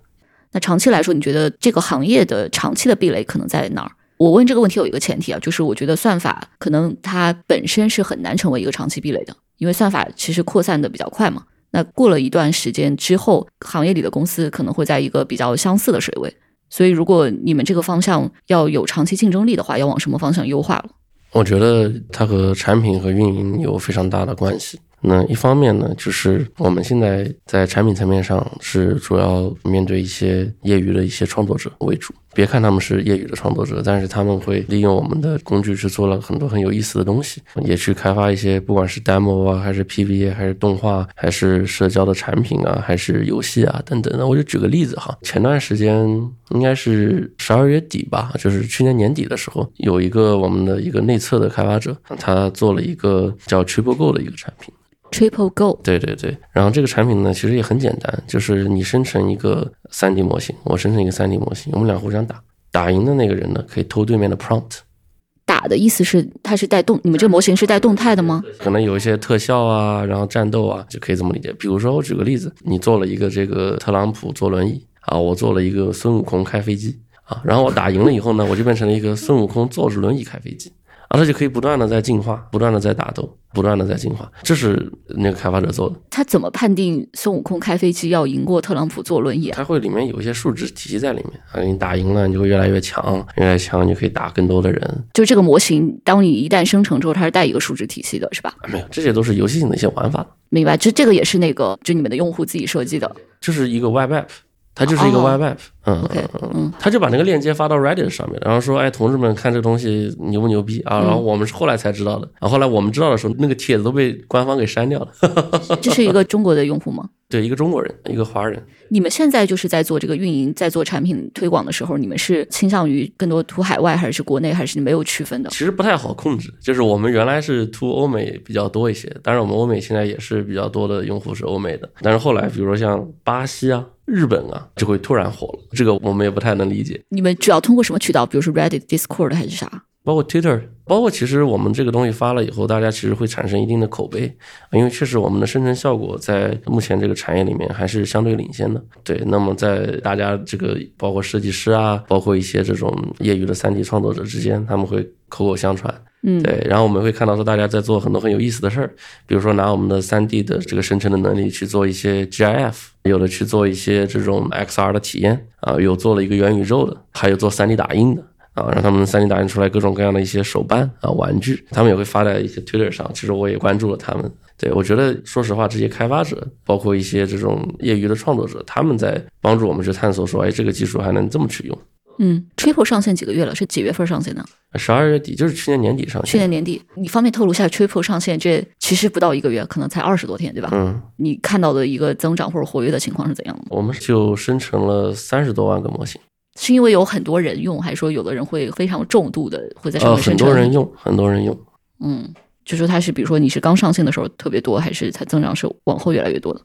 那长期来说，你觉得这个行业的长期的壁垒可能在哪儿？我问这个问题有一个前提啊，就是我觉得算法可能它本身是很难成为一个长期壁垒的，因为算法其实扩散的比较快嘛。那过了一段时间之后，行业里的公司可能会在一个比较相似的水位。所以，如果你们这个方向要有长期竞争力的话，要往什么方向优化了？我觉得它和产品和运营有非常大的关系。那一方面呢，就是我们现在在产品层面上是主要面对一些业余的一些创作者为主。别看他们是业余的创作者，但是他们会利用我们的工具去做了很多很有意思的东西，也去开发一些不管是 demo 啊，还是 PVA，还是动画，还是社交的产品啊，还是游戏啊等等那。我就举个例子哈，前段时间应该是十二月底吧，就是去年年底的时候，有一个我们的一个内测的开发者，他做了一个叫 Triple Go 的一个产品。Triple Go，对对对，然后这个产品呢，其实也很简单，就是你生成一个 3D 模型，我生成一个 3D 模型，我们俩互相打，打赢的那个人呢，可以偷对面的 prompt，打的意思是它是带动，你们这个模型是带动态的吗？可能有一些特效啊，然后战斗啊，就可以这么理解。比如说，我举个例子，你做了一个这个特朗普坐轮椅啊，我做了一个孙悟空开飞机啊，然后我打赢了以后呢，我就变成了一个孙悟空坐着轮椅开飞机。啊，它就可以不断的在进化，不断的在打斗，不断的在进化，这是那个开发者做的。他怎么判定孙悟空开飞机要赢过特朗普坐轮椅啊？他会里面有一些数值体系在里面啊，你打赢了，你就会越来越强，越来越强，你就可以打更多的人。就这个模型，当你一旦生成之后，它是带一个数值体系的，是吧？啊没有，这些都是游戏性的一些玩法，明白？这这个也是那个，就你们的用户自己设计的。就是一个 Web App，它就是一个哦 Web App 嗯 OK，嗯，他就把那个链接发到 Reddit 上面，然后说：“哎，同志们，看这个东西牛不牛逼啊？”然后我们是后来才知道的，然后后来我们知道的时候，那个帖子都被官方给删掉了。这是一个中国的用户吗？对，一个中国人，一个华人。你们现在就是在做这个运营，在做产品推广的时候，你们是倾向于更多图海外，还是国内，还是没有区分的？其实不太好控制，就是我们原来是图欧美比较多一些，当然我们欧美现在也是比较多的用户是欧美的，但是后来比如说像巴西啊、日本啊，就会突然火了，这个我们也不太能理解。你们主要通过什么渠道？比如说 Reddit、Discord 还是啥？包括 Twitter，包括其实我们这个东西发了以后，大家其实会产生一定的口碑，因为确实我们的生成效果在目前这个产业里面还是相对领先的。对，那么在大家这个包括设计师啊，包括一些这种业余的三 D 创作者之间，他们会口口相传。嗯，对，然后我们会看到说大家在做很多很有意思的事儿，比如说拿我们的三 D 的这个生成的能力去做一些 GIF，有的去做一些这种 XR 的体验啊，有做了一个元宇宙的，还有做三 D 打印的。啊，让他们三 D 打印出来各种各样的一些手办啊、玩具，他们也会发在一些 Twitter 上。其实我也关注了他们。对我觉得，说实话，这些开发者，包括一些这种业余的创作者，他们在帮助我们去探索，说，哎，这个技术还能这么去用。嗯，Triple 上线几个月了？是几月份上线的？十二月底，就是去年年底上线。去年年底，你方便透露一下 Triple 上线这其实不到一个月，可能才二十多天，对吧？嗯，你看到的一个增长或者活跃的情况是怎样的？我们就生成了三十多万个模型。是因为有很多人用，还是说有的人会非常重度的会在上呃，面生成？很多人用，很多人用。嗯，就说它是，比如说你是刚上线的时候特别多，还是它增长是往后越来越多的？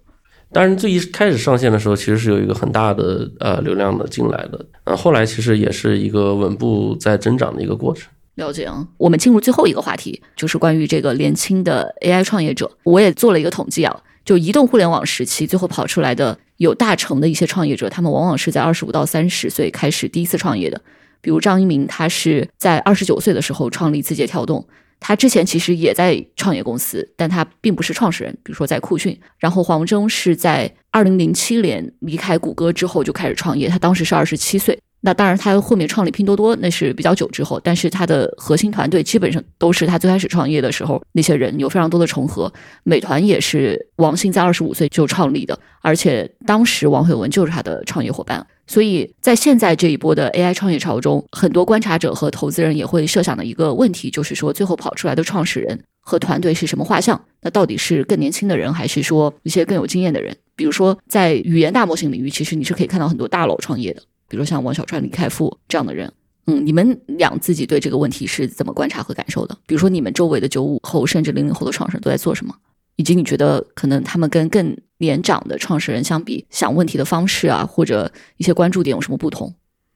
当然，最一开始上线的时候，其实是有一个很大的呃流量的进来的，呃，后来其实也是一个稳步在增长的一个过程。了解，我们进入最后一个话题，就是关于这个年轻的 AI 创业者。我也做了一个统计啊，就移动互联网时期最后跑出来的有大成的一些创业者，他们往往是在二十五到三十岁开始第一次创业的。比如张一鸣，他是在二十九岁的时候创立字节跳动，他之前其实也在创业公司，但他并不是创始人，比如说在酷讯。然后黄峥是在二零零七年离开谷歌之后就开始创业，他当时是二十七岁。那当然，他后面创立拼多多那是比较久之后，但是他的核心团队基本上都是他最开始创业的时候那些人，有非常多的重合。美团也是王兴在二十五岁就创立的，而且当时王慧文就是他的创业伙伴。所以在现在这一波的 AI 创业潮中，很多观察者和投资人也会设想的一个问题，就是说最后跑出来的创始人和团队是什么画像？那到底是更年轻的人，还是说一些更有经验的人？比如说在语言大模型领域，其实你是可以看到很多大佬创业的。比如像王小川、李开复这样的人，嗯，你们俩自己对这个问题是怎么观察和感受的？比如说你们周围的九五后甚至零零后的创始人都在做什么，以及你觉得可能他们跟更年长的创始人相比，想问题的方式啊，或者一些关注点有什么不同？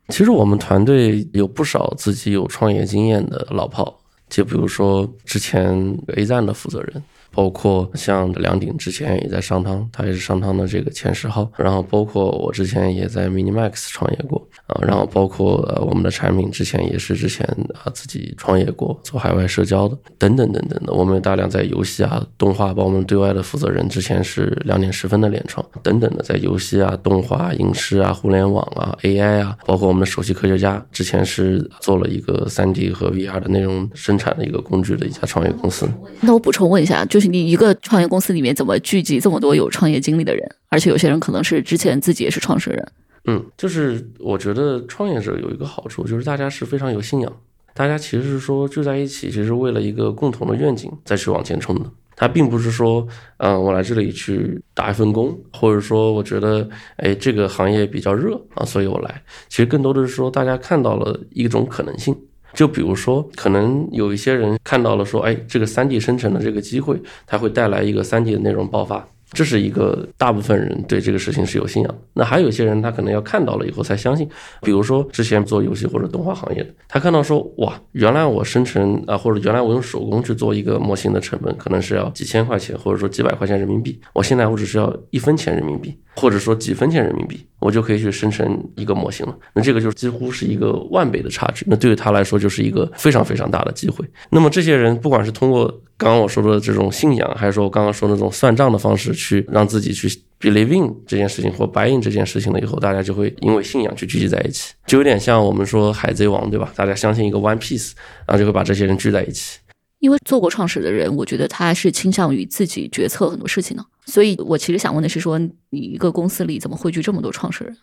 其实我们团队有不少自己有创业经验的老炮，就比如说之前 A 站的负责人。包括像梁鼎之前也在商汤，他也是商汤的这个前十号。然后包括我之前也在 Minimax 创业过啊。然后包括呃我们的产品之前也是之前啊自己创业过做海外社交的等等等等的。我们有大量在游戏啊动画，包括我们对外的负责人之前是两点十分的联创等等的，在游戏啊动画、影视啊、互联网啊、AI 啊，包括我们的首席科学家之前是做了一个三 D 和 VR 的内容生产的一个工具的一家创业公司。那我补充问一下，就是。你一个创业公司里面怎么聚集这么多有创业经历的人？而且有些人可能是之前自己也是创始人。嗯，就是我觉得创业者有一个好处，就是大家是非常有信仰，大家其实是说聚在一起，其实为了一个共同的愿景再去往前冲的。他并不是说，嗯，我来这里去打一份工，或者说我觉得，哎，这个行业比较热啊，所以我来。其实更多的是说，大家看到了一种可能性。就比如说，可能有一些人看到了说，哎，这个三 D 生成的这个机会，它会带来一个三 D 的内容爆发。这是一个大部分人对这个事情是有信仰。那还有一些人，他可能要看到了以后才相信。比如说之前做游戏或者动画行业的，他看到说，哇，原来我生成啊，或者原来我用手工去做一个模型的成本，可能是要几千块钱，或者说几百块钱人民币。我现在我只需要一分钱人民币，或者说几分钱人民币，我就可以去生成一个模型了。那这个就几乎是一个万倍的差距。那对于他来说，就是一个非常非常大的机会。那么这些人，不管是通过刚刚我说的这种信仰，还是说我刚刚说那种算账的方式，去让自己去 believe in 这件事情或 buy in 这件事情了以后，大家就会因为信仰去聚集在一起，就有点像我们说海贼王，对吧？大家相信一个 one piece，然后就会把这些人聚在一起。因为做过创始的人，我觉得他是倾向于自己决策很多事情的，所以我其实想问的是，说你一个公司里怎么汇聚这么多创始人？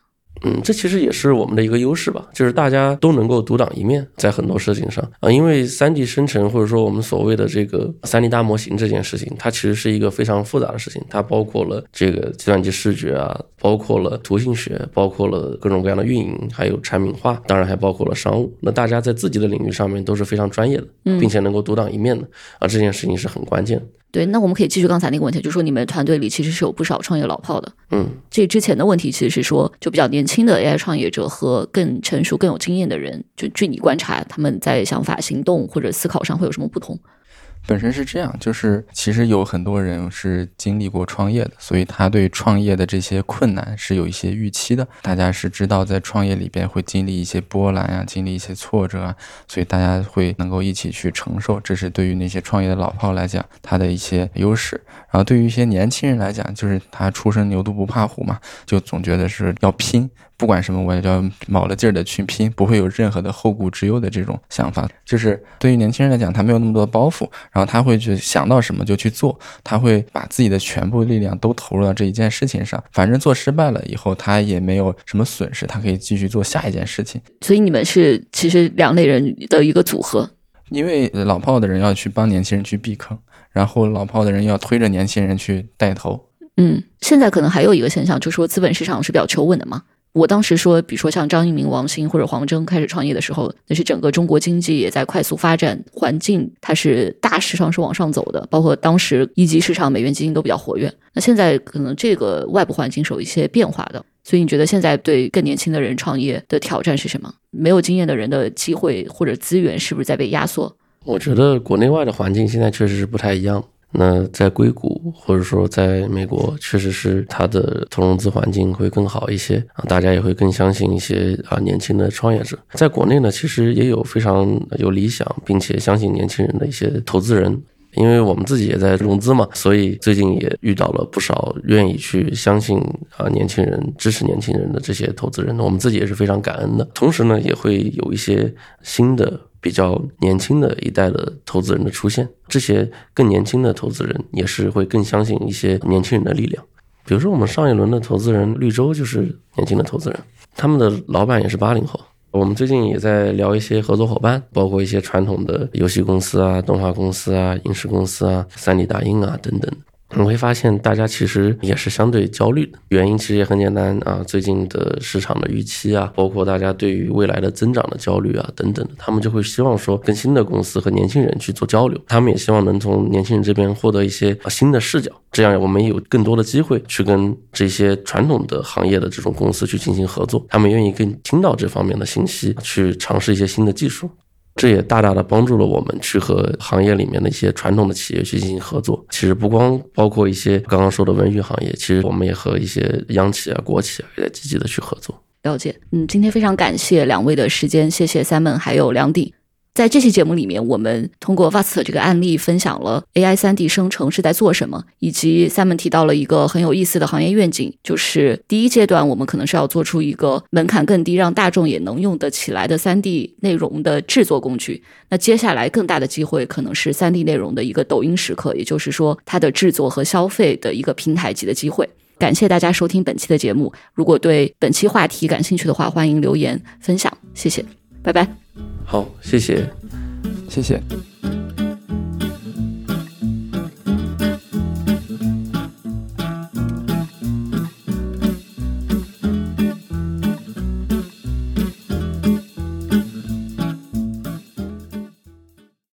嗯，这其实也是我们的一个优势吧，就是大家都能够独当一面，在很多事情上啊，因为三 D 生成或者说我们所谓的这个三 D 大模型这件事情，它其实是一个非常复杂的事情，它包括了这个计算机视觉啊，包括了图形学，包括了各种各样的运营，还有产品化，当然还包括了商务。那大家在自己的领域上面都是非常专业的，并且能够独当一面的啊，这件事情是很关键的。对，那我们可以继续刚才那个问题，就是说你们团队里其实是有不少创业老炮的。嗯，这之前的问题其实是说，就比较年轻的 AI 创业者和更成熟、更有经验的人，就据你观察，他们在想法、行动或者思考上会有什么不同？本身是这样，就是其实有很多人是经历过创业的，所以他对创业的这些困难是有一些预期的。大家是知道在创业里边会经历一些波澜啊，经历一些挫折啊，所以大家会能够一起去承受。这是对于那些创业的老炮来讲，他的一些优势。然后对于一些年轻人来讲，就是他初生牛犊不怕虎嘛，就总觉得是要拼。不管什么，我也要卯了劲儿的去拼，不会有任何的后顾之忧的这种想法。就是对于年轻人来讲，他没有那么多的包袱，然后他会去想到什么就去做，他会把自己的全部力量都投入到这一件事情上。反正做失败了以后，他也没有什么损失，他可以继续做下一件事情。所以你们是其实两类人的一个组合，因为老炮的人要去帮年轻人去避坑，然后老炮的人要推着年轻人去带头。嗯，现在可能还有一个现象，就是说资本市场是比较求稳的嘛。我当时说，比如说像张一鸣、王兴或者黄峥开始创业的时候，那是整个中国经济也在快速发展，环境它是大势上是往上走的，包括当时一级市场美元基金都比较活跃。那现在可能这个外部环境是有一些变化的，所以你觉得现在对更年轻的人创业的挑战是什么？没有经验的人的机会或者资源是不是在被压缩？我觉得国内外的环境现在确实是不太一样。那在硅谷或者说在美国，确实是它的投融资环境会更好一些啊，大家也会更相信一些啊年轻的创业者。在国内呢，其实也有非常有理想并且相信年轻人的一些投资人，因为我们自己也在融资嘛，所以最近也遇到了不少愿意去相信啊年轻人、支持年轻人的这些投资人，我们自己也是非常感恩的。同时呢，也会有一些新的。比较年轻的一代的投资人的出现，这些更年轻的投资人也是会更相信一些年轻人的力量。比如说，我们上一轮的投资人绿洲就是年轻的投资人，他们的老板也是八零后。我们最近也在聊一些合作伙伴，包括一些传统的游戏公司啊、动画公司啊、影视公司啊、三 D 打印啊等等。你会发现，大家其实也是相对焦虑的。原因其实也很简单啊，最近的市场的预期啊，包括大家对于未来的增长的焦虑啊等等的，他们就会希望说跟新的公司和年轻人去做交流。他们也希望能从年轻人这边获得一些新的视角，这样我们也有更多的机会去跟这些传统的行业的这种公司去进行合作。他们愿意更听到这方面的信息，去尝试一些新的技术。这也大大的帮助了我们去和行业里面的一些传统的企业去进行合作。其实不光包括一些刚刚说的文娱行业，其实我们也和一些央企啊、国企啊也在积极的去合作。了解，嗯，今天非常感谢两位的时间，谢谢 Simon 还有梁鼎。在这期节目里面，我们通过 Vast 这个案例分享了 AI 三 D 生成是在做什么，以及 Simon 提到了一个很有意思的行业愿景，就是第一阶段我们可能是要做出一个门槛更低、让大众也能用得起来的三 D 内容的制作工具。那接下来更大的机会可能是三 D 内容的一个抖音时刻，也就是说它的制作和消费的一个平台级的机会。感谢大家收听本期的节目，如果对本期话题感兴趣的话，欢迎留言分享，谢谢，拜拜。好谢谢。谢谢。